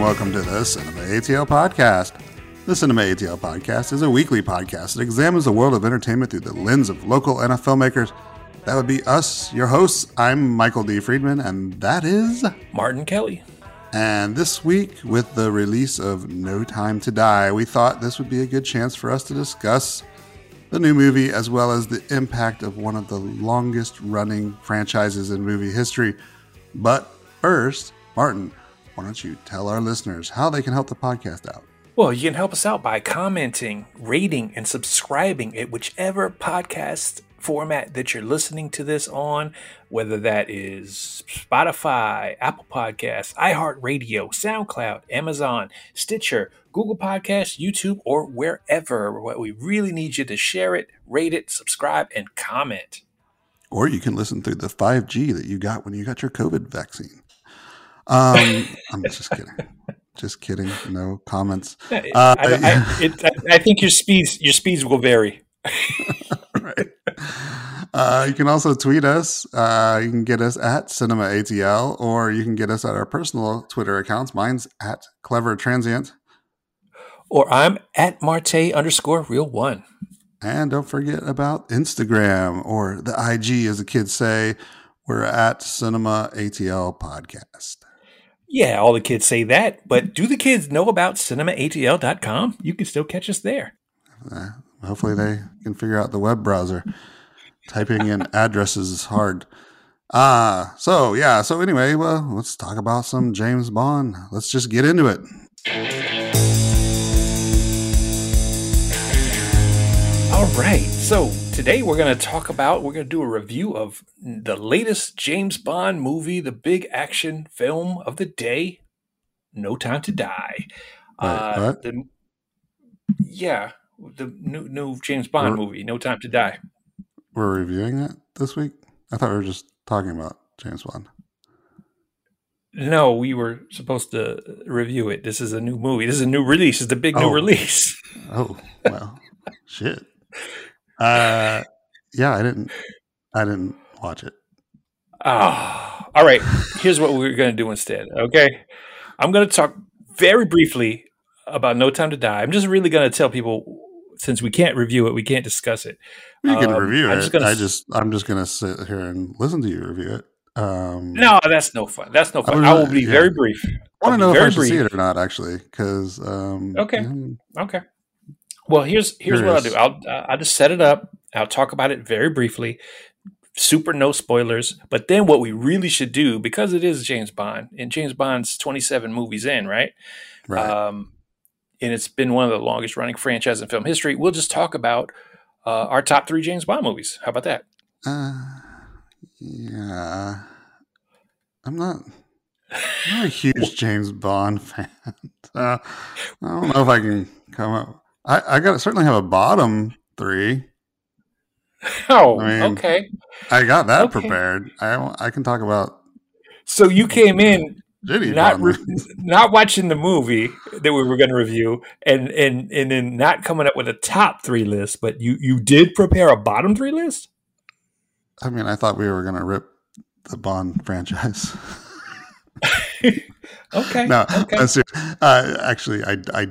And welcome to the Cinema ATL podcast. The Cinema ATL podcast is a weekly podcast that examines the world of entertainment through the lens of local NFL filmmakers. That would be us, your hosts. I'm Michael D. Friedman, and that is. Martin Kelly. And this week, with the release of No Time to Die, we thought this would be a good chance for us to discuss the new movie as well as the impact of one of the longest running franchises in movie history. But first, Martin, why don't you tell our listeners how they can help the podcast out? Well, you can help us out by commenting, rating, and subscribing at whichever podcast format that you're listening to this on, whether that is Spotify, Apple Podcasts, iHeartRadio, SoundCloud, Amazon, Stitcher, Google Podcasts, YouTube, or wherever. What we really need you to share it, rate it, subscribe, and comment. Or you can listen through the 5G that you got when you got your COVID vaccine. Um, I'm just kidding. Just kidding. No comments. Uh, I, I, it, I, I, think your speeds your speeds will vary. right. Uh, you can also tweet us. Uh, you can get us at Cinema ATL, or you can get us at our personal Twitter accounts. Mine's at Clever Transient, or I'm at Marte underscore Real One. And don't forget about Instagram or the IG, as the kids say. We're at Cinema ATL Podcast. Yeah, all the kids say that, but do the kids know about cinemaatl.com? You can still catch us there. Uh, hopefully, they can figure out the web browser. Typing in addresses is hard. Ah, uh, so yeah. So anyway, well, let's talk about some James Bond. Let's just get into it. All right. So today we're going to talk about, we're going to do a review of the latest James Bond movie, the big action film of the day, No Time to Die. uh, the, yeah, the new new James Bond we're, movie, No Time to Die. We're reviewing it this week. I thought we were just talking about James Bond. No, we were supposed to review it. This is a new movie. This is a new release. It's the big oh. new release. Oh well, shit. Uh, yeah, I didn't. I didn't watch it. Ah, oh, all right. Here's what we're going to do instead. Okay, I'm going to talk very briefly about No Time to Die. I'm just really going to tell people since we can't review it, we can't discuss it. You can um, review it. Just gonna, I just I'm just going to sit here and listen to you review it. Um, no, that's no fun. That's no fun. I, I will be yeah. very brief. I want to know if I should brief. see it or not, actually, because um, okay, okay. Well, here's here's what I'll do. I'll I'll just set it up. I'll talk about it very briefly. Super no spoilers. But then what we really should do, because it is James Bond, and James Bond's 27 movies in, right? Right. Um, and it's been one of the longest running franchises in film history. We'll just talk about uh, our top three James Bond movies. How about that? Uh, yeah. I'm not. I'm not a huge James Bond fan. Uh, I don't know if I can come up I, I got certainly have a bottom three. Oh, I mean, okay. I got that okay. prepared. I I can talk about. So you came in not re- not watching the movie that we were going to review, and and and then not coming up with a top three list, but you you did prepare a bottom three list. I mean, I thought we were going to rip the Bond franchise. okay. No, okay. Uh, actually, I I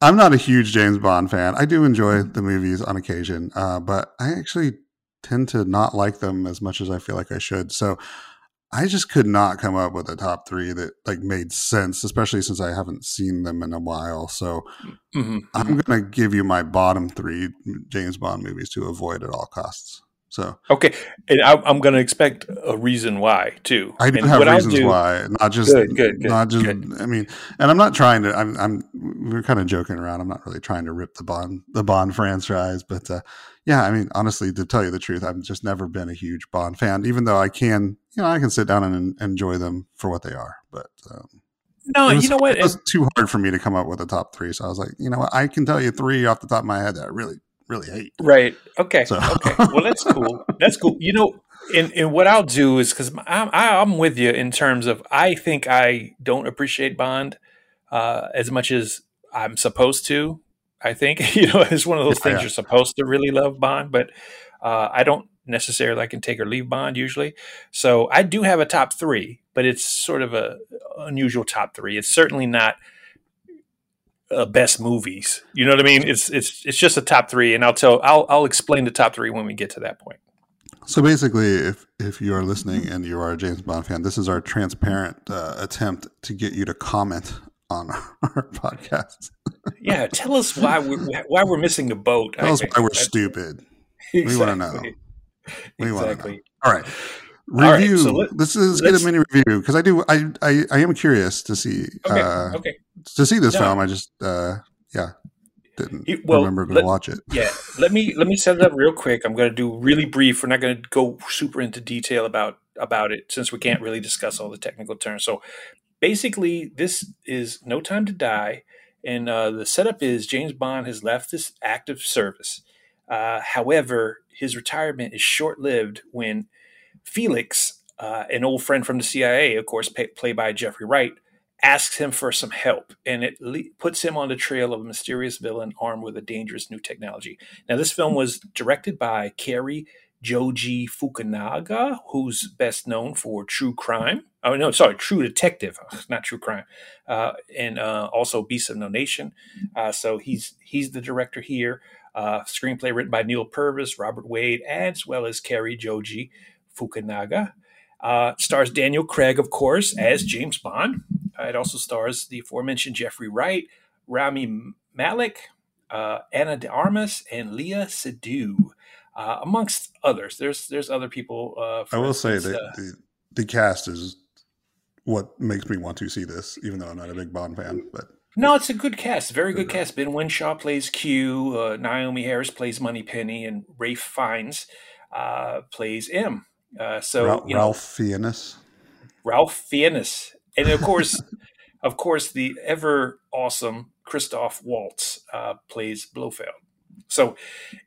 I'm not a huge James Bond fan. I do enjoy the movies on occasion, uh, but I actually tend to not like them as much as I feel like I should. So I just could not come up with a top three that like made sense, especially since I haven't seen them in a while. So mm-hmm. I'm mm-hmm. going to give you my bottom three James Bond movies to avoid at all costs. So okay, and I, am going to expect a reason why too. I do and have reasons do, why, not just good, good, good, not just. I mean, and I'm not trying to. I'm. I'm. We're kind of joking around. I'm not really trying to rip the Bond the Bond franchise, but uh, yeah, I mean, honestly, to tell you the truth, I've just never been a huge Bond fan. Even though I can, you know, I can sit down and enjoy them for what they are. But um, no, was, you know what? It was too hard for me to come up with a top three. So I was like, you know what? I can tell you three off the top of my head that I really really hate. Right. Okay. So. okay. Well, that's cool. That's cool. You know, and, and what I'll do is because I'm I'm with you in terms of I think I don't appreciate Bond uh, as much as I'm supposed to. I think you know it's one of those yeah, things yeah. you're supposed to really love Bond, but uh, I don't necessarily I can take or leave Bond usually. So I do have a top three, but it's sort of a unusual top three. It's certainly not uh, best movies. You know what I mean? It's it's it's just a top three, and I'll tell I'll I'll explain the top three when we get to that point. So basically, if if you are listening and you are a James Bond fan, this is our transparent uh, attempt to get you to comment on our podcast. yeah, tell us why we're why we're missing the boat. Tell I us think. why we're stupid. Exactly. We want to know. We exactly. want to know. All right. Review. Right, so let, this is get a mini review because I do. I, I I am curious to see. Okay. Uh, okay. To see this no. film, I just uh, yeah didn't well, remember to let, watch it. Yeah, let me let me set it up real quick. I'm going to do really brief. We're not going to go super into detail about about it since we can't really discuss all the technical terms. So basically, this is No Time to Die, and uh, the setup is James Bond has left this active service. Uh, however, his retirement is short lived when Felix, uh, an old friend from the CIA, of course, pay, played by Jeffrey Wright, asks him for some help, and it le- puts him on the trail of a mysterious villain armed with a dangerous new technology. Now, this film was directed by Cary Joji Fukunaga, who's best known for True Crime. Oh no, sorry, True Detective, not True Crime, uh, and uh, also Beasts of No Nation. Uh, so he's he's the director here. Uh, screenplay written by Neal Purvis, Robert Wade, as well as Cary Joji Fukunaga. Uh, stars Daniel Craig, of course, as James Bond. Uh, it also stars the aforementioned Jeffrey Wright, Rami Malek, uh, Ana de Armas, and Léa Seydoux, uh, amongst others. There's there's other people. Uh, I will say that uh, the, the cast is what makes me want to see this, even though I'm not a big Bond fan. But no, it's a good cast, very good cast. Ben Whishaw plays Q, uh, Naomie Harris plays Moneypenny, and Rafe Fiennes plays M. so Ra- you know, Ralph Fiennes. Ralph Fiennes and of course, of course, the ever awesome Christoph Waltz uh, plays Blofeld. So,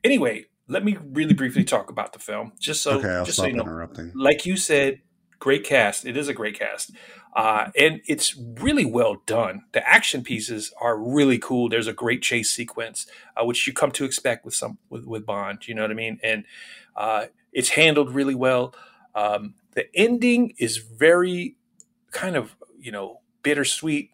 anyway, let me really briefly talk about the film, just so, okay, just so you know, interrupting. like you said, great cast. It is a great cast, uh, and it's really well done. The action pieces are really cool. There's a great chase sequence, uh, which you come to expect with some with, with Bond. You know what I mean? And uh, it's handled really well. Um, the ending is very kind of you know bittersweet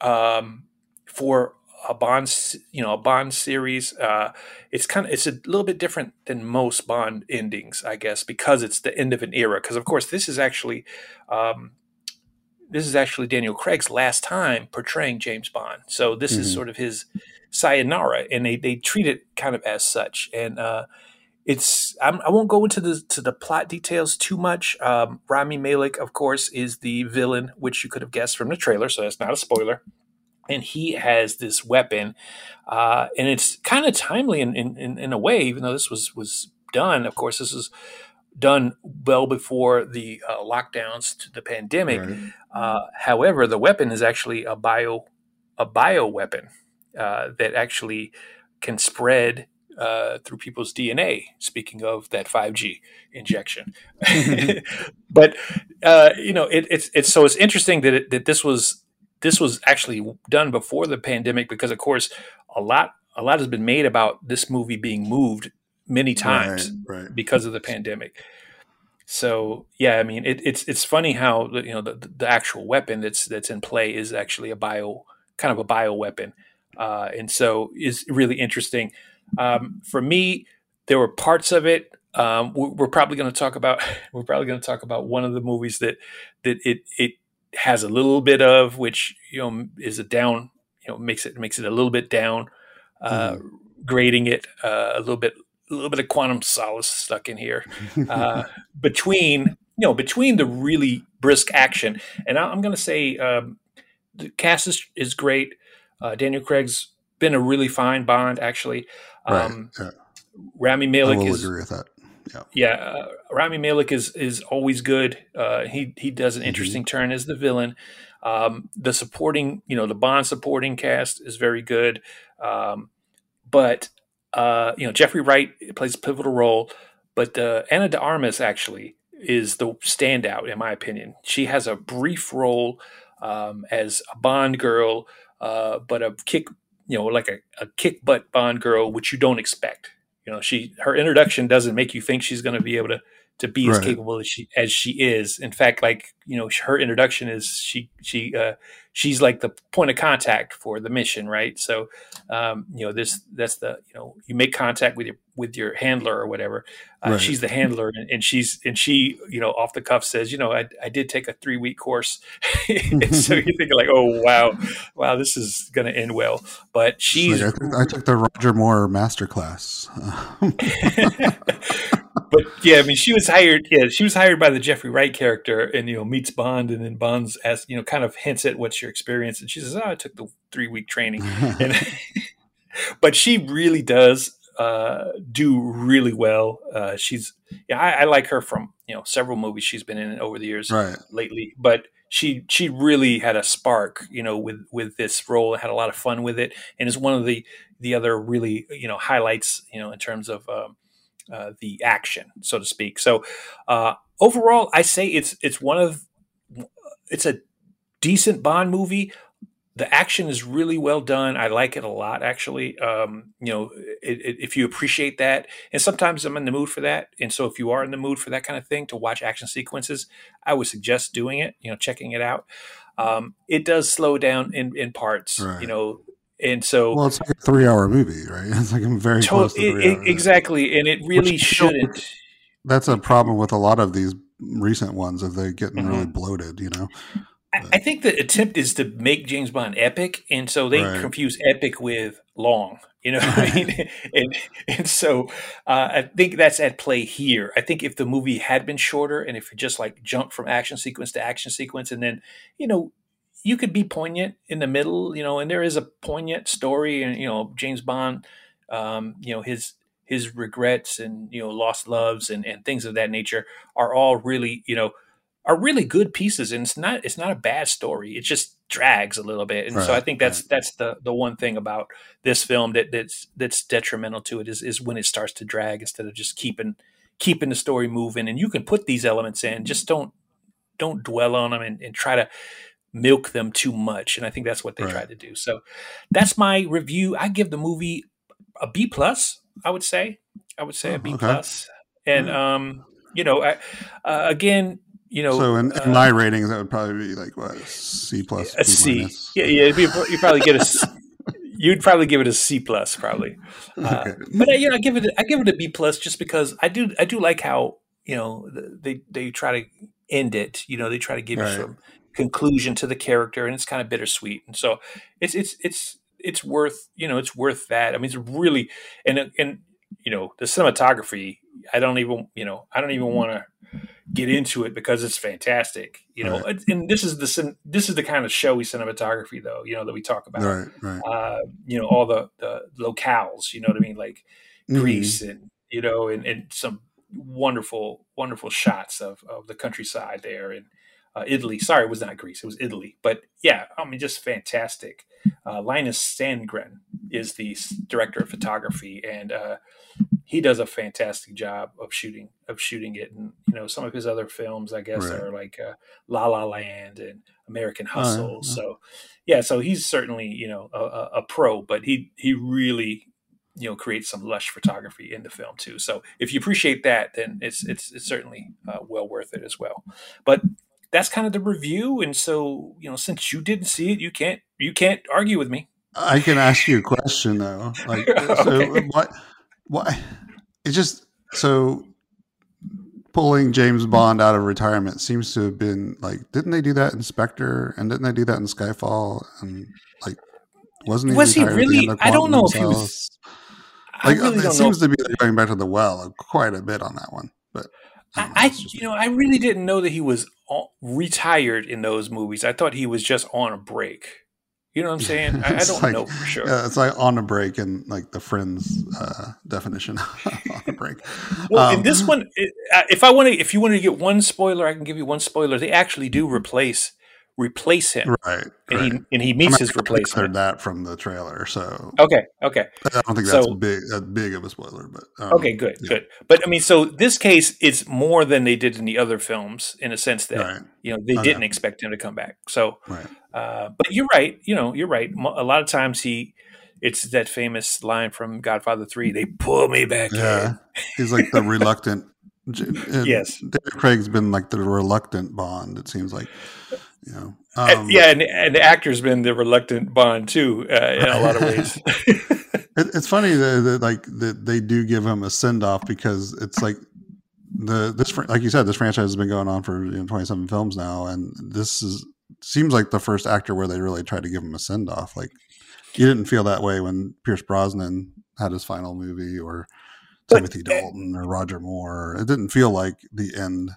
um, for a Bond, you know, a Bond series. Uh, it's kind of it's a little bit different than most Bond endings, I guess, because it's the end of an era. Because of course, this is actually um, this is actually Daniel Craig's last time portraying James Bond. So this mm-hmm. is sort of his sayonara, and they they treat it kind of as such. And uh, it's I'm, I will not go into the to the plot details too much. Um, Rami Malek, of course, is the villain, which you could have guessed from the trailer, so that's not a spoiler. And he has this weapon, uh, and it's kind of timely in, in, in a way, even though this was was done. Of course, this is done well before the uh, lockdowns to the pandemic. Right. Uh, however, the weapon is actually a bio a bio weapon uh, that actually can spread uh, through people's DNA. Speaking of that 5G injection, but uh, you know, it, it's it's so it's interesting that it, that this was this was actually done before the pandemic because, of course, a lot a lot has been made about this movie being moved many times right, right. because of the pandemic. So yeah, I mean, it, it's it's funny how you know the, the actual weapon that's that's in play is actually a bio kind of a bio weapon, uh, and so is really interesting. Um, for me, there were parts of it. Um, we're probably going to talk about. We're probably going to talk about one of the movies that that it it has a little bit of, which you know is a down. You know, makes it makes it a little bit down, uh, mm. grading it uh, a little bit a little bit of quantum solace stuck in here uh, between you know between the really brisk action and i'm going to say um, the cast is, is great uh, daniel craig's been a really fine bond actually um, right. Yeah. Rami Malek is agree with that. Yeah, yeah. Uh, Rami Malek is is always good. Uh, he he does an mm-hmm. interesting mm-hmm. turn as the villain. Um, the supporting, you know, the Bond supporting cast is very good. Um, but uh, you know, Jeffrey Wright plays a pivotal role. But uh, Ana de Armas actually is the standout, in my opinion. She has a brief role um, as a Bond girl, uh, but a kick you know, like a, a kick butt Bond girl, which you don't expect. you know, she her introduction doesn't make you think she's going to be able to to be as capable as she as she is. In fact, like you know, her introduction is she she uh, she's like the point of contact for the mission, right? So, um, you know, this that's the you know you make contact with your with your handler or whatever. Uh, Right. She's the handler, and, and she's and she you know off the cuff says, you know, I, I did take a three week course, and so you're thinking like, oh wow, wow, this is going to end well. But she's Like, I, took, I took the Roger Moore masterclass. but yeah, I mean, she was hired. Yeah, she was hired by the Jeffrey Wright character, and you know, meets Bond, and then Bond's as you know, kind of hints at what's your experience, and she says, "Oh, I took the three week training," and but she really does uh, do really well. Uh, she's yeah, I, I like her from you know several movies she's been in over the years right. lately, but she she really had a spark, you know, with with this role. And had a lot of fun with it, and is one of the the other really you know highlights, you know, in terms of um, uh, the action, so to speak. So uh, overall, I say it's it's one of it's a decent Bond movie. The action is really well done. I like it a lot, actually. Um, you know, it, it, if you appreciate that, and sometimes I'm in the mood for that. And so, if you are in the mood for that kind of thing to watch action sequences, I would suggest doing it. You know, checking it out. Um, it does slow down in in parts. Right. You know, and so Well, it's like a three-hour movie, right? It's like I'm very to- close to it- it- exactly, and it really Which shouldn't. That's a problem with a lot of these recent ones if they're getting Mm-hmm. really bloated. You know, I, I think the attempt is to make James Bond epic, and so they Right. confuse epic with long. You know what I mean? And and so uh, I think that's at play here. I think if the movie had been shorter, and if it just like jumped from action sequence to action sequence, and then you know you could be poignant in the middle, you know, and there is a poignant story, and you know James Bond, um, you know his his regrets and you know lost loves and, and things of that nature are all really you know are really good pieces and it's not it's not a bad story. It just drags a little bit and so i think that's that's the the one thing about this film that that's that's detrimental to it is is when it starts to drag instead of just keeping keeping the story moving and you can put these elements in just don't don't dwell on them and, and try to milk them too much and i think that's what they Right. tried to do so that's my review i give the movie a b plus i would say i would say Oh, a b okay. plus and um you know I, uh, again you know so in, in uh, my ratings, that would probably be like what C plus, a C. minus? Yeah, yeah. You probably get a You'd probably give it a C plus, probably. Uh, Okay. But I, you know, I give it. I give it a B plus just because I do. I do like how you know they they try to end it. You know, they try to give Right. you some conclusion to the character, and it's kind of bittersweet. And so it's it's it's it's worth you know it's worth that. I mean, it's really and and you know the cinematography. I don't even you know I don't even want to get into it because it's fantastic. You know, Right. and this is the this is the kind of showy cinematography though. You know that we talk about. Right, right. Uh, you know all the the locales. You know what I mean, like Mhm. Greece and you know and, and some wonderful wonderful shots of of the countryside there and uh, Italy. Sorry, it was not Greece. It was Italy. But yeah, I mean, just fantastic. Uh, Linus Sandgren is the director of photography, and uh, he does a fantastic job of shooting of shooting it. And you know, some of his other films, I guess, Right. are like uh, La La Land and American Oh, Hustle. So yeah, so he's certainly you know a, a, a pro, but he he really you know creates some lush photography in the film too. So if you appreciate that, then it's it's it's certainly uh, well worth it as well. But that's kind of the review, and so you know since you didn't see it, you can't you can't argue with me. I can ask you a question though. Like, so what? Why? It just so pulling James Bond out of retirement seems to have been like. Didn't they do that in Spectre? And didn't they do that in Skyfall? And like, wasn't he? Was he retired at the really? I don't know if he was. Like, really it don't know. seems to be like going back to the well quite a bit on that one. But I, I, I you know I really didn't know that he was all, retired in those movies. I thought he was just on a break. You know what I'm saying? I, I don't like- know for sure. Yeah, it's like on a break in like the Friends uh, definition on a break. Well, in Um, this one, if I want to, if you want to get one spoiler, I can give you one spoiler. They actually do replace replace him, right, and right. he and he I meets mean, his replacement. I heard that from the trailer, so Okay, okay, I don't think that's So- big that big of a spoiler. But um, okay, good, yeah. good. But I mean, so this case, it's more than they did in the other films in a sense that right, you know they Okay. didn't expect him to come back. So, right, uh, but you're right. You know, you're right. A lot of times he it's that famous line from Godfather Three. They pull me back. Yeah, in. he's like the reluctant. yes, David Craig's been like the reluctant Bond. It seems like, you know. Um, yeah, and, and the actor's been the reluctant Bond too, uh, in a lot of ways. it, it's funny that, that like that they do give him a send off because it's like the this like you said this franchise has been going on for you know, 27 films now and this is seems like the first actor where they really tried to give him a send off like you didn't feel that way when Pierce Brosnan had his final movie or Timothy Dalton or Roger Moore it didn't feel like the end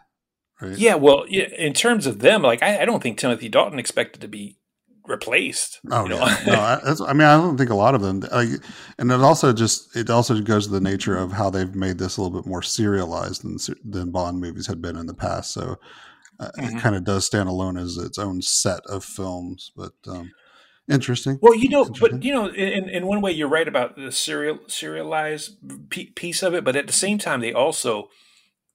right yeah well yeah, in terms of them like I, I don't think Timothy Dalton expected to be replaced. Oh you know? yeah, no, I, I, mean I don't think a lot of them. Like, and it also just it also goes to the nature of how they've made this a little bit more serialized than than Bond movies had been in the past. So uh, mm-hmm. it kind of does stand alone as its own set of films. But um, interesting. Well, you know, but you know, in, in one way you're right about the serial serialized piece of it, but at the same time they also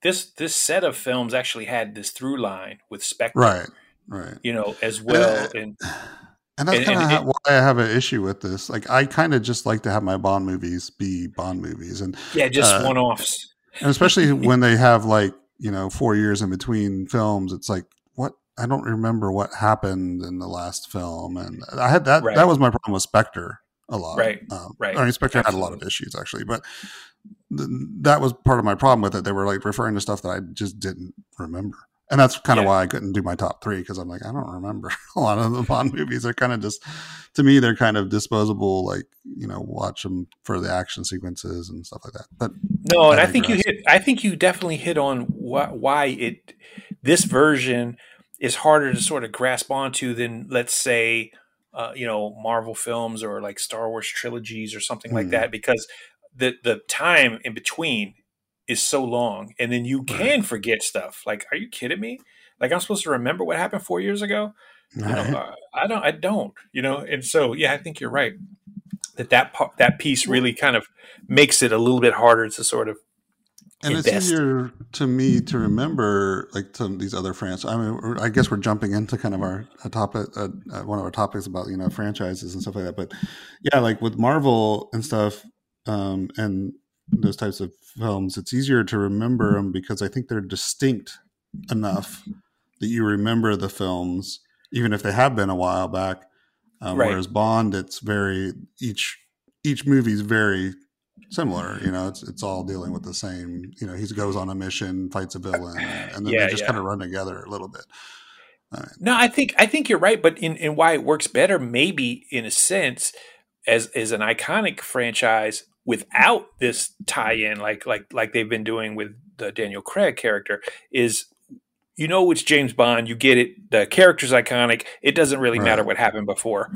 this this set of films actually had this through line with Spectre. Right right you know as well and and that's kind of why I have an issue with this. Like, I kind of just like to have my Bond movies be Bond movies, and yeah, just uh, one offs. And especially when they have like you know four years in between films, it's like what I don't remember what happened in the last film, and I had that. Right. That was my problem with Spectre a lot. Right. Um, right. I mean, Spectre Absolutely. had a lot of issues actually, but th- that was part of my problem with it. They were like referring to stuff that I just didn't remember and that's kind of yeah. why I couldn't do my top three because I'm like I don't remember a lot of the Bond movies. They're kind of just to me they're kind of disposable. Like you know, watch them for the action sequences and stuff like that. But no, and I, I think you hit. I think you definitely hit on wh- why it this version is harder to sort of grasp onto than let's say. Uh, you know Marvel films or like Star Wars trilogies or something mm. like hmm. that because the the time in between is so long and then you can forget stuff like are you kidding me like i'm supposed to remember what happened four years ago you know, uh, i don't i don't you know and so yeah i think you're right that that that piece really kind of makes it a little bit harder to sort of and it's easier to me to remember like some these other franchises. I mean, I guess we're jumping into kind of our topic, uh, one of our topics about you know franchises and stuff like that. But yeah, like with Marvel and stuff, um, and those types of films, it's easier to remember them because I think they're distinct enough that you remember the films, even if they have been a while back. Um, right. Whereas Bond, it's very each each movie is very similar. You know, it's it's all dealing with the same. You know, he goes on a mission, fights a villain, and then yeah, they just yeah. kind of run together a little bit. Right. No, I think I think you're right, but in, in why it works better, maybe in a sense, as as an iconic franchise, without this tie-in like like like they've been doing with the Daniel Craig character is you know which James Bond, you get it. The character's iconic. It doesn't really right. matter what happened before.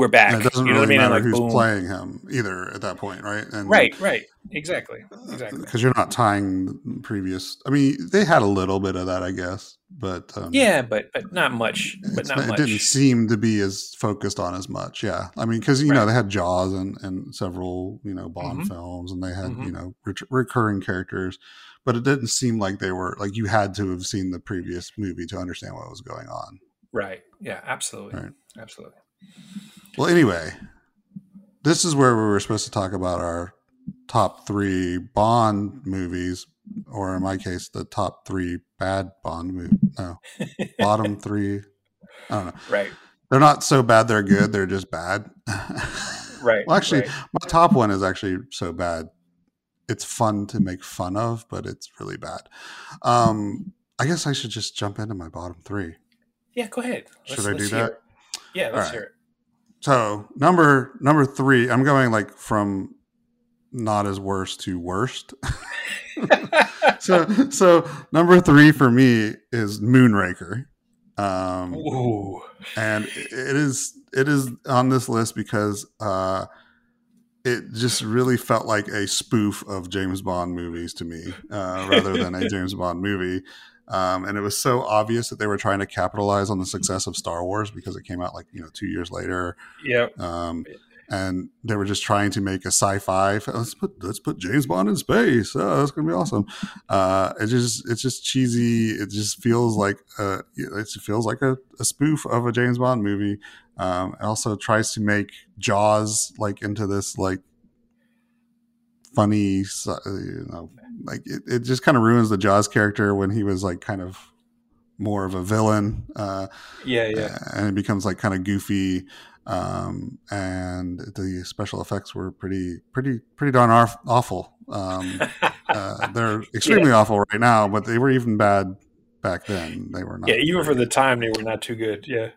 We're back. And it doesn't you know really what I mean? matter like, who's boom. playing him either at that point, right? And right, right, exactly, exactly. Because you're not tying previous. I mean, they had a little bit of that, I guess, but um, yeah, but but not much. But not, much. It didn't seem to be as focused on as much. Yeah, I mean, because you right. know they had Jaws and and several you know Bond mm-hmm. films, and they had mm-hmm. you know re- recurring characters, but it didn't seem like they were like you had to have seen the previous movie to understand what was going on. Right. Yeah. Absolutely. Right. Absolutely. Well, anyway, this is where we were supposed to talk about our top three Bond movies, or in my case, the top three bad Bond movies. No, bottom three. I don't know. Right. They're not so bad they're good. They're just bad. right. Well, actually, right. my top one is actually so bad. It's fun to make fun of, but it's really bad. Um, I guess I should just jump into my bottom three. Yeah, go ahead. Let's, should I do that? It. Yeah, let's right. hear it. So number number three, I'm going like from not as worst to worst. so so number three for me is Moonraker. Um, Ooh. and it is it is on this list because uh, it just really felt like a spoof of James Bond movies to me, uh, rather than a James Bond movie. Um, and it was so obvious that they were trying to capitalize on the success of Star Wars because it came out like you know two years later. Yeah. Um, and they were just trying to make a sci-fi. Let's put let's put James Bond in space. Oh, that's gonna be awesome. Uh, it just it's just cheesy. It just feels like uh, it feels like a, a spoof of a James Bond movie. Um, it also tries to make Jaws like into this like funny, you know, like it, it just kind of ruins the Jaws character when he was like kind of more of a villain. Uh, yeah, yeah, and it becomes like kind of goofy. Um, and the special effects were pretty, pretty, pretty darn awful. Um, uh, they're extremely yeah. awful right now, but they were even bad back then. They were not. Yeah, even for the time, they were not too good. Yeah.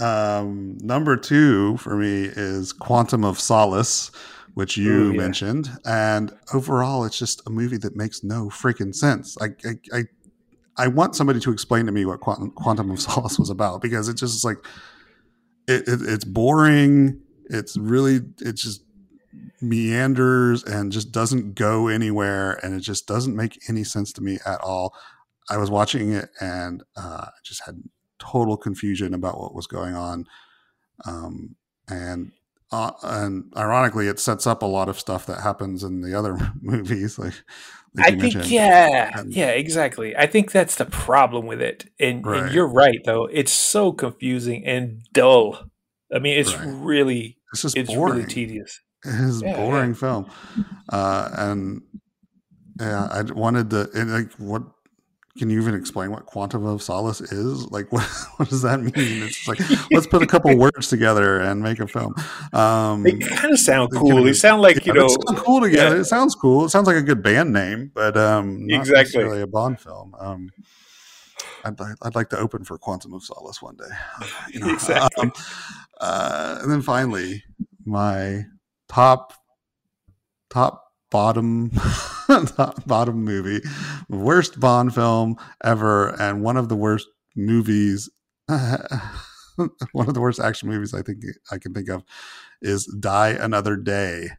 Um, number two for me is Quantum of Solace, which you Ooh, yeah. mentioned, and overall, it's just a movie that makes no freaking sense. I, I, I, I want somebody to explain to me what Quantum, Quantum of Solace was about because it's just like it, it, it's boring. It's really it just meanders and just doesn't go anywhere, and it just doesn't make any sense to me at all. I was watching it and uh, just had total confusion about what was going on, um, and uh, and ironically, it sets up a lot of stuff that happens in the other movies. Like, I think, mentioned. yeah, and, yeah, exactly. I think that's the problem with it. And, right. and, you're right, though. It's so confusing and dull. I mean, it's right. really, it's, just it's boring. really tedious. It's yeah, boring yeah. film, uh, and yeah, I wanted to. like, what can you even explain what quantum of solace is? Like, what, what does that mean? It's like, let's put a couple words together and make a film. Um, they kind of sound cool. They sound like, yeah, you know, cool together. Yeah. It sounds cool. It sounds like a good band name, but um, not exactly. necessarily a Bond film. Um, I'd, I'd like to open for Quantum of Solace one day. You know? exactly. Um, uh, and then finally, my top top bottom bottom movie, worst Bond film ever, and one of the worst movies. one of the worst action movies I think I can think of is Die Another Day.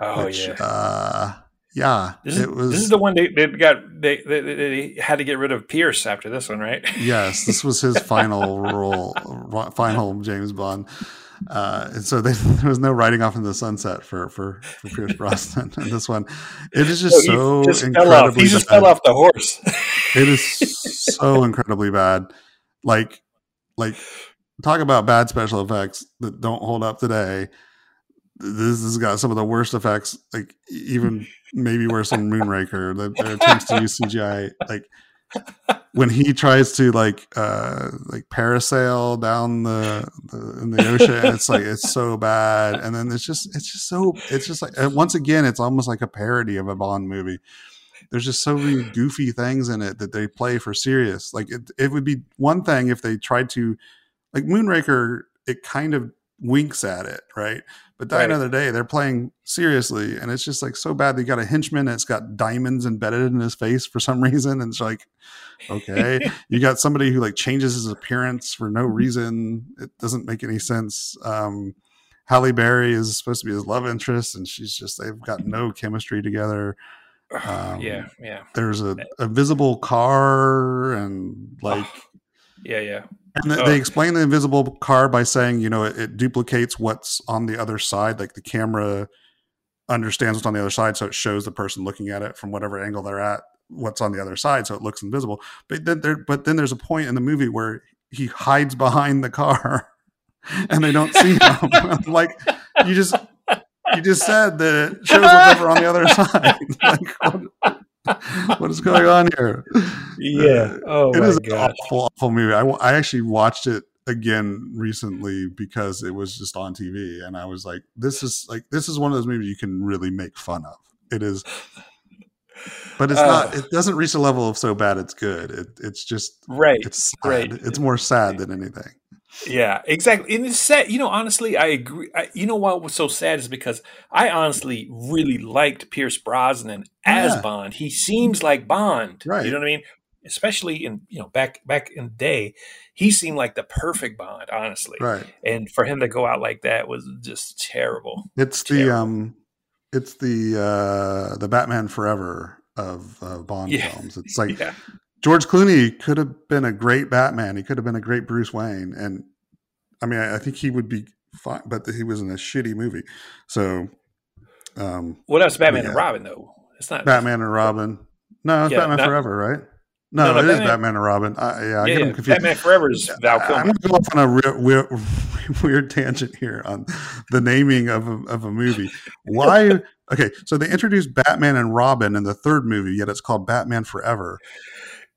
Oh which, yeah, uh, yeah. This is, was, this is the one they, they got they, they, they had to get rid of Pierce after this one, right? yes, this was his final role, final James Bond. Uh, and so they, there was no riding off in the sunset for for, for Pierce Brosnan in this one. It is just no, so just incredibly. He just bad. fell off the horse. it is so incredibly bad. Like like talk about bad special effects that don't hold up today. This has got some of the worst effects, like even maybe worse than Moonraker. Their attempts to use CGI, like when he tries to like uh like parasail down the, the in the ocean it's like it's so bad. And then it's just it's just so it's just like once again it's almost like a parody of a bond movie. There's just so many goofy things in it that they play for serious. Like it, it would be one thing if they tried to like moonraker it kind of winks at it right but Die right. Another Day, they're playing seriously, and it's just like so bad. They got a henchman that's got diamonds embedded in his face for some reason, and it's like, okay, you got somebody who like changes his appearance for no reason. It doesn't make any sense. Um, Halle Berry is supposed to be his love interest, and she's just they've got no chemistry together. Um, yeah, yeah. There's a, a visible car, and like, yeah, yeah. And oh. they explain the invisible car by saying, you know, it, it, duplicates what's on the other side. Like the camera understands what's on the other side, so it shows the person looking at it from whatever angle they're at what's on the other side, so it looks invisible. But then there, but then there's a point in the movie where he hides behind the car, and they don't see him. like you just you just said that it shows whatever on the other side. like, what, what is going on here? Yeah. Uh, oh, it is gosh. an awful, awful movie. I, I actually watched it again recently because it was just on TV, and I was like, "This is like this is one of those movies you can really make fun of." It is, but it's uh, not. It doesn't reach the level of so bad it's good. It, it's just right. It's sad. right. It's more sad than anything. Yeah, exactly. And it's sad. You know, honestly, I agree. I, you know what was so sad is because I honestly really liked Pierce Brosnan as yeah. Bond. He seems like Bond. Right. You know what I mean? Especially in you know back back in the day, he seemed like the perfect Bond. Honestly. Right. And for him to go out like that was just terrible. It's terrible. the um, it's the uh the Batman Forever of uh, Bond yeah. films. It's like. Yeah George Clooney could have been a great Batman. He could have been a great Bruce Wayne, and I mean, I, I think he would be fine. But he was in a shitty movie. So, um, what else? Batman yeah. and Robin, though. It's not Batman and Robin. No, it's yeah, Batman not, Forever, right? No, no, no it Batman, is Batman and Robin. I, yeah, yeah, I get them confused. Batman Forever is Val Kilmer. I'm going to go off on a real, weird, weird tangent here on the naming of a, of a movie. Why? okay, so they introduced Batman and Robin in the third movie, yet it's called Batman Forever.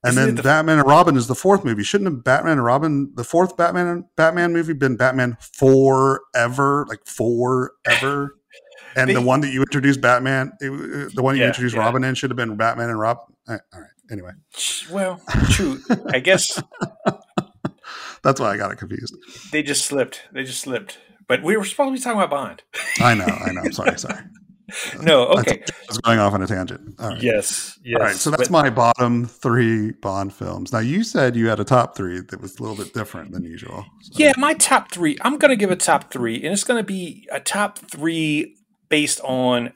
And Isn't then the Batman and Robin is the fourth movie. Shouldn't have Batman and Robin, the fourth Batman Batman movie, been Batman Forever, like forever? And they, the one that you introduced Batman, the one you yeah, introduced yeah. Robin in, should have been Batman and Robin. Eh, all right. Anyway. Well, true. I guess that's why I got it confused. They just slipped. They just slipped. But we were supposed to be talking about Bond. I know. I know. I'm sorry. Sorry. no. Okay. I was going off on a tangent. All right. Yes. Yes. All right. So that's but, my bottom three Bond films. Now you said you had a top three that was a little bit different than usual. So. Yeah, my top three. I'm going to give a top three, and it's going to be a top three based on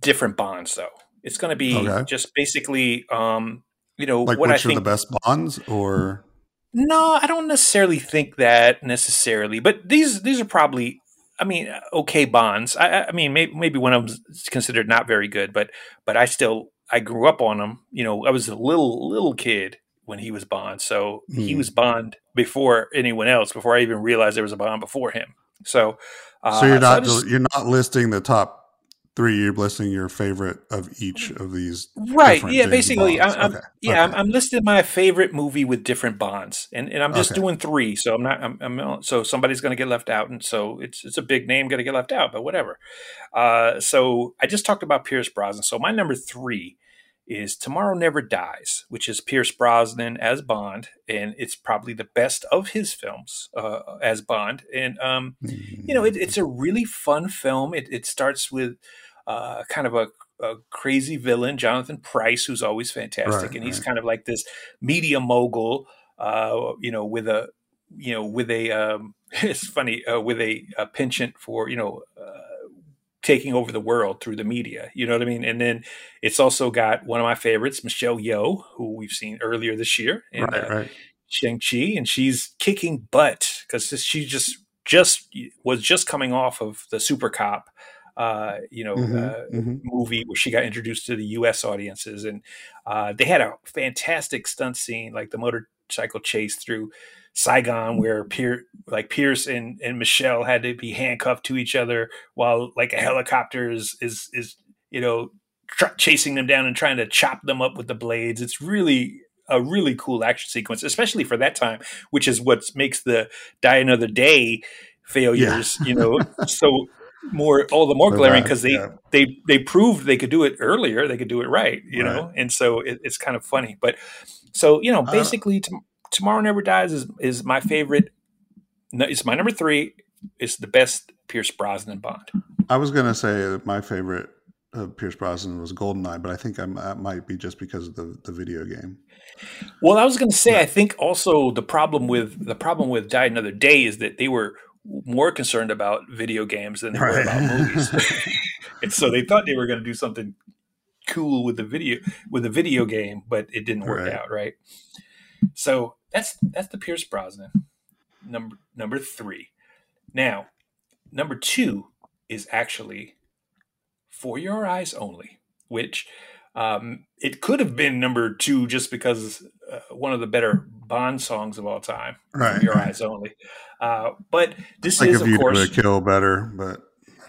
different Bonds, though. It's going to be okay. just basically, um, you know, like what which I think are the best bonds, or no, I don't necessarily think that necessarily. But these these are probably, I mean, okay bonds. I, I mean, maybe, maybe one of them is considered not very good, but but I still I grew up on them. You know, I was a little little kid when he was Bond, so hmm. he was Bond before anyone else. Before I even realized there was a Bond before him. So, uh, so you're not so just, you're not listing the top three you're listing your favorite of each of these right yeah James basically I'm, I'm, okay. yeah okay. I'm, I'm, listing my favorite movie with different bonds and, and i'm just okay. doing three so i'm not I'm, I'm so somebody's going to get left out and so it's it's a big name going to get left out but whatever uh, so i just talked about pierce brosnan so my number three is Tomorrow Never Dies, which is Pierce Brosnan as Bond, and it's probably the best of his films uh, as Bond. And um, you know, it, it's a really fun film. It, it starts with uh, kind of a, a, crazy villain, Jonathan Pryce, who's always fantastic, right, and he's right. kind of like this media mogul, uh, you know, with a you know with a um, it's funny uh, with a, a, penchant for you know uh, taking over the world through the media. You know what I mean? And then it's also got one of my favorites, Michelle Yeoh, who we've seen earlier this year in right, uh, right. Shang Chi, and she's kicking butt because she just just was just coming off of the Super Cop. Uh, you know, mm-hmm, uh, mm-hmm. movie where she got introduced to the U.S. audiences, and uh, they had a fantastic stunt scene, like the motorcycle chase through Saigon where Pier, like Pierce and, and Michelle had to be handcuffed to each other while like a helicopter is is, is you know tr- chasing them down and trying to chop them up with the blades. It's really a really cool action sequence, especially for that time, which is what makes the Die Another Day failures, yeah. you know, so more all the more glaring because they yeah. they they proved they could do it earlier, they could do it right, you right. know, and so it, it's kind of funny. But so you know, uh, basically, uh, to, Tomorrow Never Dies is is my favorite. No, It's my number three. It's the best Pierce Brosnan Bond. I was gonna say that my favorite Pierce Brosnan was Goldeneye, but I think I'm, that might be just because of the the video game. Well, I was going to say, I think also the problem with the problem with Die Another Day is that they were more concerned about video games than they right. were about movies, and so they thought they were going to do something cool with the video with the video game, but it didn't work right. out, right? So that's that's the Pierce Brosnan number number three. Now, number two is actually for your eyes only, which um, it could have been number two just because uh, one of the better Bond songs of all time, right? Your eyes only. Uh, but this like is of course to kill better, but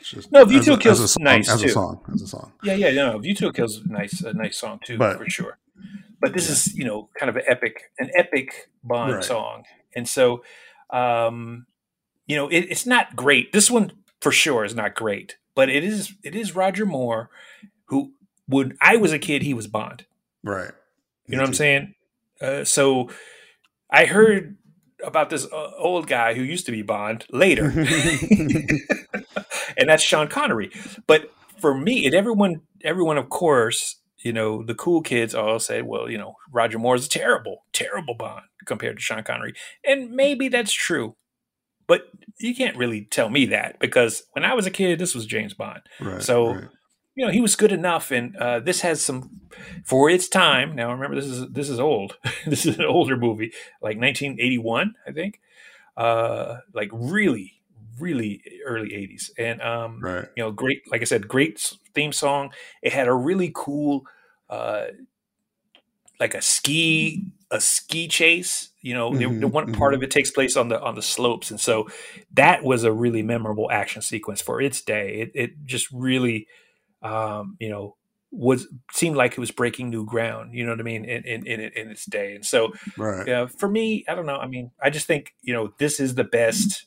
just no. View to Kill is nice as too. a song, as a song. Yeah, yeah, no. View to Kill's nice, a nice song too, but, for sure but this yeah. is you know kind of an epic an epic bond right. song. And so um you know it, it's not great. This one for sure is not great but it is it is roger moore who when i was a kid he was bond. Right. You know what i'm saying? Uh, so i heard about this uh, old guy who used to be bond later. And that's sean connery. But for me and everyone everyone of course you know, the cool kids all say, well, you know, Roger Moore is a terrible, terrible Bond compared to Sean Connery. And maybe that's true. But you can't really tell me that because when I was a kid, this was James Bond. Right, so, right. you know, he was good enough. And uh, this has some, for its time. Now, remember, this is this is old. this is an older movie, like 1981, I think. Uh, like really, really early 80s and um right. you know great like i said great theme song it had a really cool uh like a ski a ski chase. You know, mm-hmm, the, one mm-hmm. part of it takes place on the on the slopes, and so that was a really memorable action sequence for its day. It it just really, um, you know, was seemed like it was breaking new ground. You know what I mean in in in, in its day, and so right. uh, for me, I don't know. I mean, I just think you know this is the best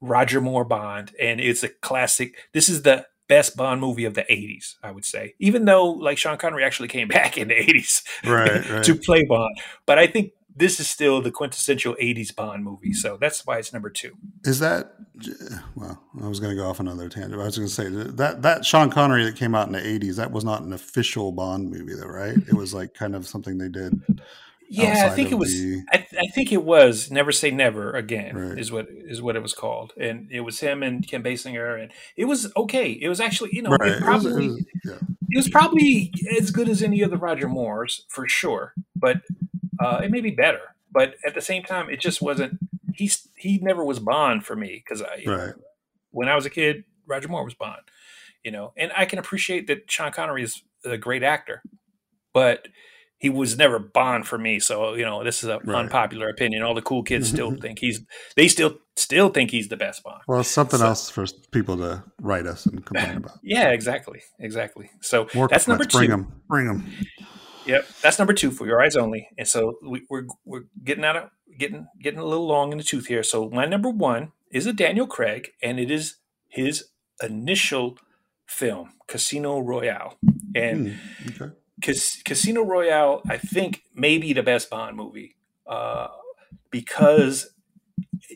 Roger Moore Bond, and it's a classic. This is the best Bond movie of the 80s, I would say. Even though like Sean Connery actually came back in the 80s right, right. to play Bond. But I think this is still the quintessential 80s Bond movie. So that's why it's number 2. Is that well, I was going to go off another tangent. I was going to say that that Sean Connery that came out in the 80s, that was not an official Bond movie though, right? It was like kind of something they did yeah, I think it was. The... I, I, think it was "Never Say Never Again" right. is what is what it was called, and it was him and Kim Basinger, and it was okay. It was actually, you know, right. it probably it was, it, was, yeah. it was, probably as good as any of the Roger Moores for sure, but uh, it may be better. But at the same time, it just wasn't. He's he never was Bond for me because I, right. when I was a kid, Roger Moore was Bond, you know, and I can appreciate that Sean Connery is a great actor, but he was never Bond for me. So you know, this is an right. unpopular opinion. All the cool kids still think he's. They still still think he's the best Bond. Well, something so, else for people to write us and complain about. Yeah, exactly, exactly. So Moore that's number two. Bring them, bring them. Yep, that's number two for your eyes only. And so we, we're we're getting out of getting getting a little long in the tooth here. So my number one is a Daniel Craig, and it is his initial film, Casino Royale. And mm, okay. Cas- Casino Royale, I think, may be the best Bond movie uh, because,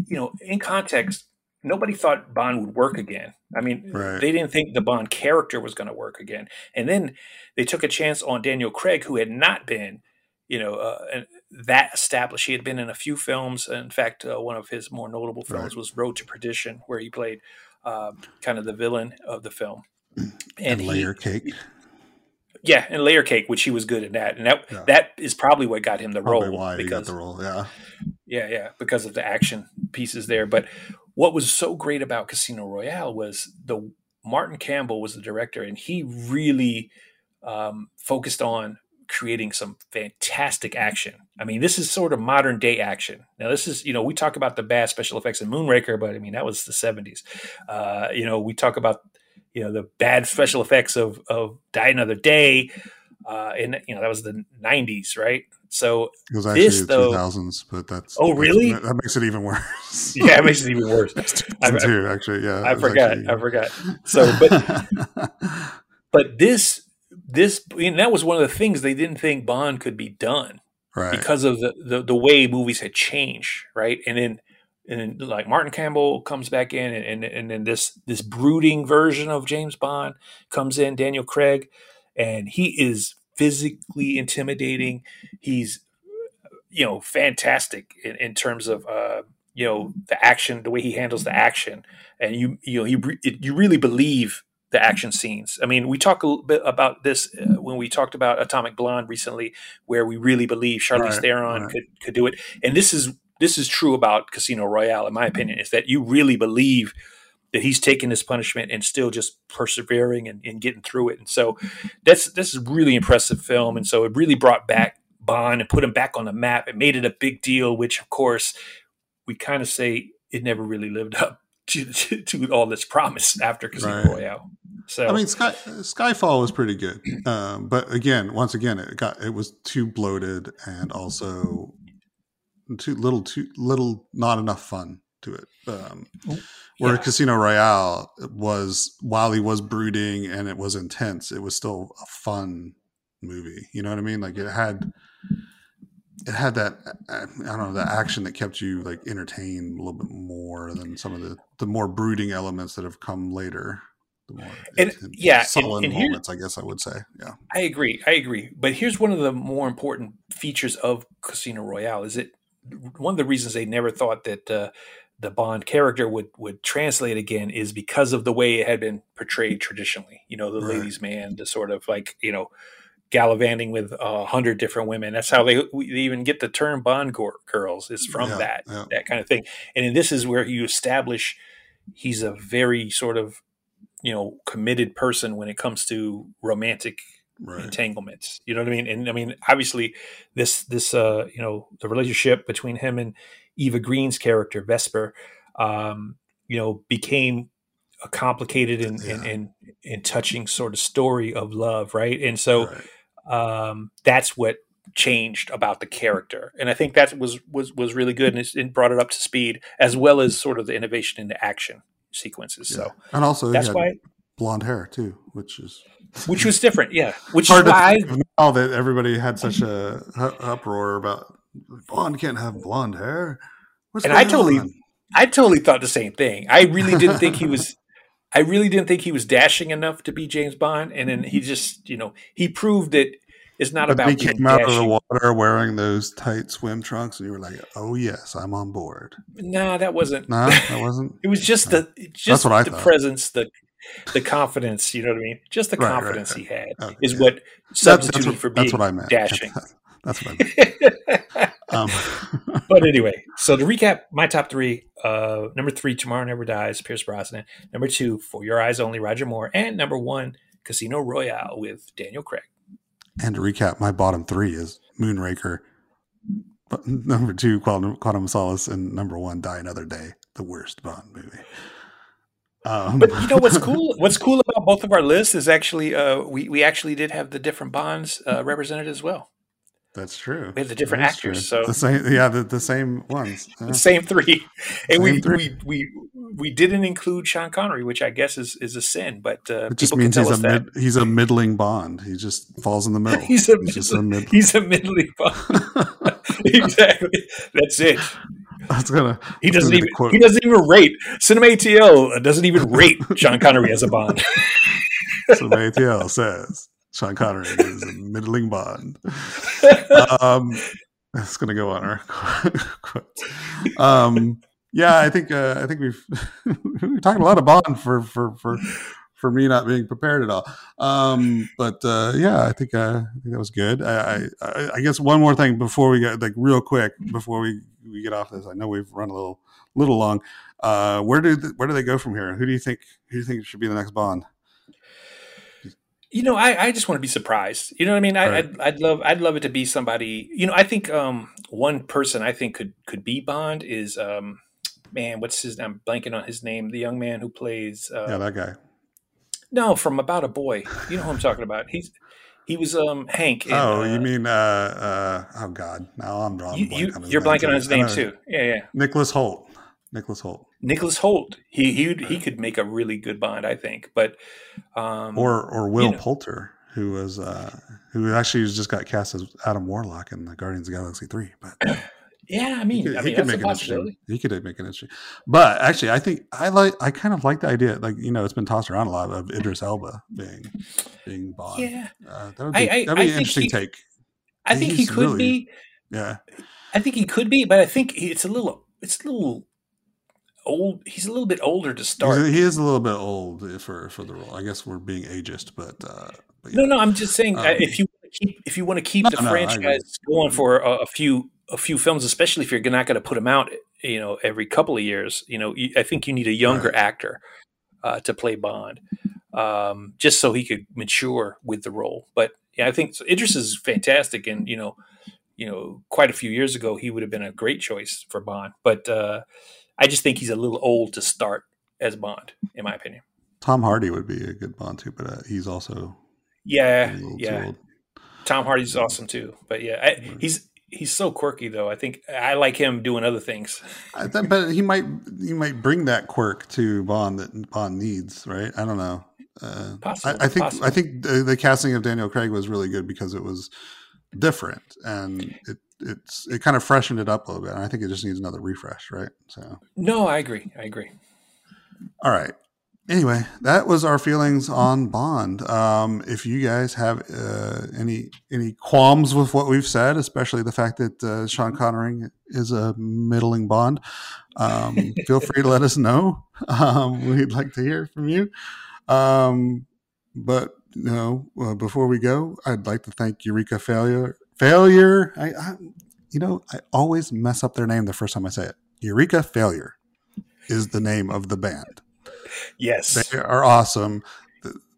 you know, in context, nobody thought Bond would work again. I mean, right. they didn't think the Bond character was going to work again. And then they took a chance on Daniel Craig, who had not been, you know, uh, that established. He had been in a few films. In fact, uh, one of his more notable films right. was Road to Perdition, where he played um, kind of the villain of the film. And, and Layer he, Cake. Yeah, and layer cake, which he was good at that, and that yeah. that is probably what got him the probably role. Why because, he got the role? Yeah, yeah, yeah, because of the action pieces there. But what was so great about Casino Royale was the Martin Campbell was the director, and he really um, focused on creating some fantastic action. I mean, this is sort of modern day action. Now, this is, you know, we talk about the bad special effects in Moonraker, but I mean, that was the 70s. Uh, you know, we talk about you know the bad special effects of of Die Another Day, uh, and you know that was the '90s, right? So it was actually this, the though, 2000s, but that's oh really? That, that makes it even worse. yeah, it makes it even worse. I, too, actually, yeah. I forgot. Actually, I forgot. So, but but this this mean, that was one of the things they didn't think Bond could be done, right? Because of the the, the way movies had changed, right? And then and then like Martin Campbell comes back in, and, and and then this this brooding version of James Bond comes in, Daniel Craig, and he is physically intimidating. He's you know fantastic in, in terms of uh, you know the action, the way he handles the action, and you you know you you really believe the action scenes. I mean, we talk a little bit about this uh, when we talked about Atomic Blonde recently, where we really believe Charlize right, Theron right. could could do it, and this is this is true about Casino Royale, in my opinion, is that you really believe that he's taking this punishment and still just persevering and, and getting through it. And so that's this is really impressive film. And so it really brought back Bond and put him back on the map. It made it a big deal, which of course we kind of say it never really lived up to, to, to all this promise after Casino right. Royale. So I mean, Sky, Skyfall was pretty good, um, but again, once again, it got it was too bloated and also too little, too little, not enough fun to it. Um, oh, where yeah. Casino Royale was, while he was brooding and it was intense, it was still a fun movie. You know what I mean? Like it had, it had that I don't know the action that kept you like entertained a little bit more than some of the the more brooding elements that have come later. The more and yeah, sullen and, and moments, I guess I would say. Yeah, I agree. I agree. But here's one of the more important features of Casino Royale: is it one of the reasons they never thought that uh, the Bond character would would translate again is because of the way it had been portrayed traditionally. You know, the right. ladies' man, the sort of like you know gallivanting with a hundred different women. That's how they, they, even get the term Bond girls is from yeah, that yeah. that kind of thing. And this is where you establish he's a very sort of you know committed person when it comes to romantic Right. entanglements. You know what I mean? And I mean, obviously, this this uh, you know the relationship between him and Eva Green's character Vesper, um, you know, became a complicated and, and, Yeah. and and touching sort of story of love, right? And so Right. um, that's what changed about the character, and I think that was was was really good, and it brought it up to speed, as well as sort of the innovation into action sequences. Yeah. So and also that's had why, blonde hair too, which is which was different, yeah. Which is hard to why, now that everybody had such a uproar about Bond can't have blonde hair. What's And I totally- on? I totally thought the same thing. I really didn't think he was. I really didn't think he was dashing enough to be James Bond, and then he just, you know, he proved that it's not But about he came out of the water wearing those tight swim trunks, and you were like, "Oh yes, I'm on board." No, that wasn't. No, that wasn't. It was just the just what I the thought. presence, the the confidence. You know what I mean? Just the Right, right, confidence right. he had Okay, is yeah. what substituted that's, for what, being that's what I meant. dashing. That's what I meant. Um, but anyway, so to recap, my top three: uh, number three, Tomorrow Never Dies, Pierce Brosnan; number two, For Your Eyes Only, Roger Moore; and number one, Casino Royale with Daniel Craig. and to recap, my bottom three is Moonraker, number two, Quantum, Quantum of Solace, and number one, Die Another Day, the worst Bond movie. Um, But you know what's cool? What's cool about both of our lists is actually uh, we we actually did have the different Bonds uh, represented as well. That's true. We had the different actors, true. so- the same, yeah, the, the same ones. Yeah. Same three, and we, three. we we we didn't include Sean Connery, which I guess is is a sin. But uh, It just means he's a mid, he's a middling Bond. He just falls in the middle. He's a just a mid. He's a middling Bond. exactly. That's it. That's gonna. He that's doesn't gonna even he doesn't even rate Cinema ATL doesn't even rate Sean Connery as a Bond. So ATL says Sean Connery is a middling Bond. Um, that's gonna go on our quote. Um, yeah, I think uh, I think we've we're talking a lot of Bond for for for for me not being prepared at all. Um, but uh, yeah, I think uh, I think that was good. I, I I guess one more thing before we get like real quick before we we get off this. I know we've run a little little long. Uh, where do th- where do they go from here? Who do you think who do you think should be the next Bond? You know, I, I just want to be surprised. You know what I mean? I, Right. I'd, I'd love I'd love it to be somebody. You know, I think um, one person I think could could be Bond is um, man. What's his? I'm blanking on his name. The young man who plays uh, Yeah, that guy. No from About a Boy. You know who I'm talking about? He's he was um Hank. in, Oh, uh, you mean uh uh oh god, now I'm drawing. you, blank you, on his You're name, blanking on his name too. Yeah, yeah. Nicholas Hoult. Nicholas Hoult, Nicholas Hoult. He he he could make a really good Bond, I think. But um, or or Will know. Poulter, who was uh who actually just got cast as Adam Warlock in the Guardians of the Galaxy three, but yeah, I he mean, could, I he could that's a make an interesting. He could make an interesting. But actually, I think I like. I kind of like the idea. Like you know, it's been tossed around a lot of Idris Elba being being Bond. Yeah, uh, that would be, I- I- that'd be an interesting he- take. I think he could really- be. Yeah, I think he could be, but I think it's a little. It's a little old. He's a little bit older to start. a- he is a little bit old for for the role. I guess we're being ageist, but, uh, but No, no, I'm just saying uh, Um, if you keep if you want to keep No, the no, franchise going for a, a few a few films, especially if you're not going to put them out, you know, every couple of years. You know, you, I think you need a younger Right. actor uh, to play Bond, um, just so he could mature with the role. But yeah, I think so Idris is fantastic, and you know, you know, quite a few years ago he would have been a great choice for Bond. But uh, I just think he's a little old to start as Bond, in my opinion. Tom Hardy would be a good Bond too, but uh, he's also Yeah, a little too yeah. old. Tom Hardy's awesome too, but yeah, I, he's he's so quirky though. I think I like him doing other things. I th- but he might he might bring that quirk to Bond that Bond needs, right? I don't know. Uh, Possible, I, I think possible. I think the, the casting of Daniel Craig was really good because it was different and it it's it kind of freshened it up a little bit. And I think it just needs another refresh, right? So, No, I agree. I agree. all right. Anyway, that was our feelings on Bond. Um, if you guys have uh, any any qualms with what we've said, especially the fact that uh, Sean Connery is a middling Bond, um, feel free to let us know. Um, we'd like to hear from you. Um, but you know, uh, before we go, I'd like to thank Eureka Failure. Failure. I, I, you know, I always mess up their name the first time I say it. Eureka Failure is the name of the band. Yes. They are awesome.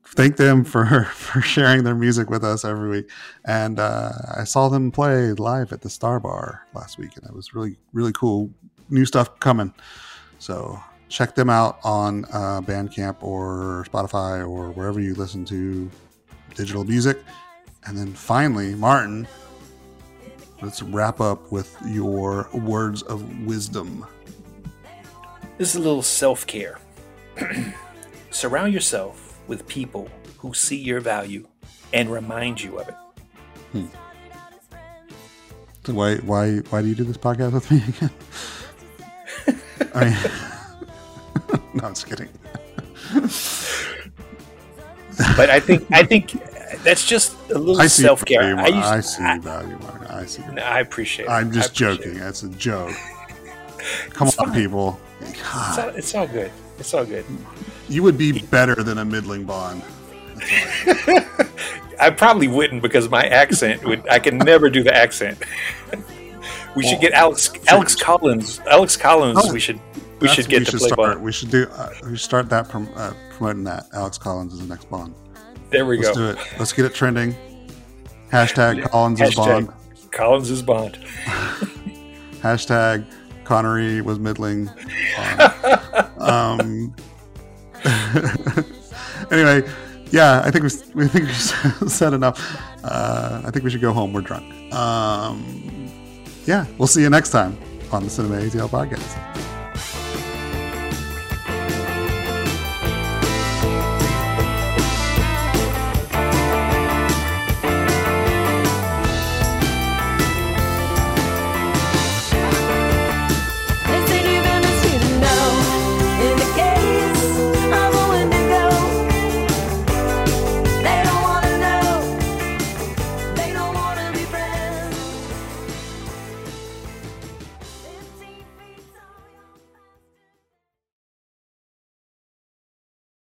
Thank them for for sharing their music with us every week. And uh, I saw them play live at the Star Bar last week, and it was really really cool. New stuff coming. So check them out on uh, Bandcamp or Spotify or wherever you listen to digital music. And then finally, Martin, let's wrap up with your words of wisdom. This is a little self care. Surround yourself with people who see your value and remind you of it. Hmm. So why why why do you do this podcast with me again? I mean, no, I'm just kidding. but I think I think that's just a little self care. I, I, see I, value, Mark. I see. No, I appreciate. It. I'm just joking. That's a joke. Come it's on, fine. people. It's all, it's all, good. It's all good. You would be better than a middling Bond. I probably wouldn't because my accent would. I can never do the accent. we well, should get Alex Alex Collins. Alex Collins. Oh, we should we should get we to should play start. Bond. We should do. Uh, we should start that from uh, promoting that. Alex Collins is the next Bond. There we Let's go. Let's do it. Let's get it trending. Hashtag Collins Hashtag is Bond. Collins is Bond. Hashtag Connery was middling. um, anyway, yeah, I think we, we think we said enough. Uh, I think we should go home. We're drunk. Um, yeah, we'll see you next time on the Cinema ATL podcast.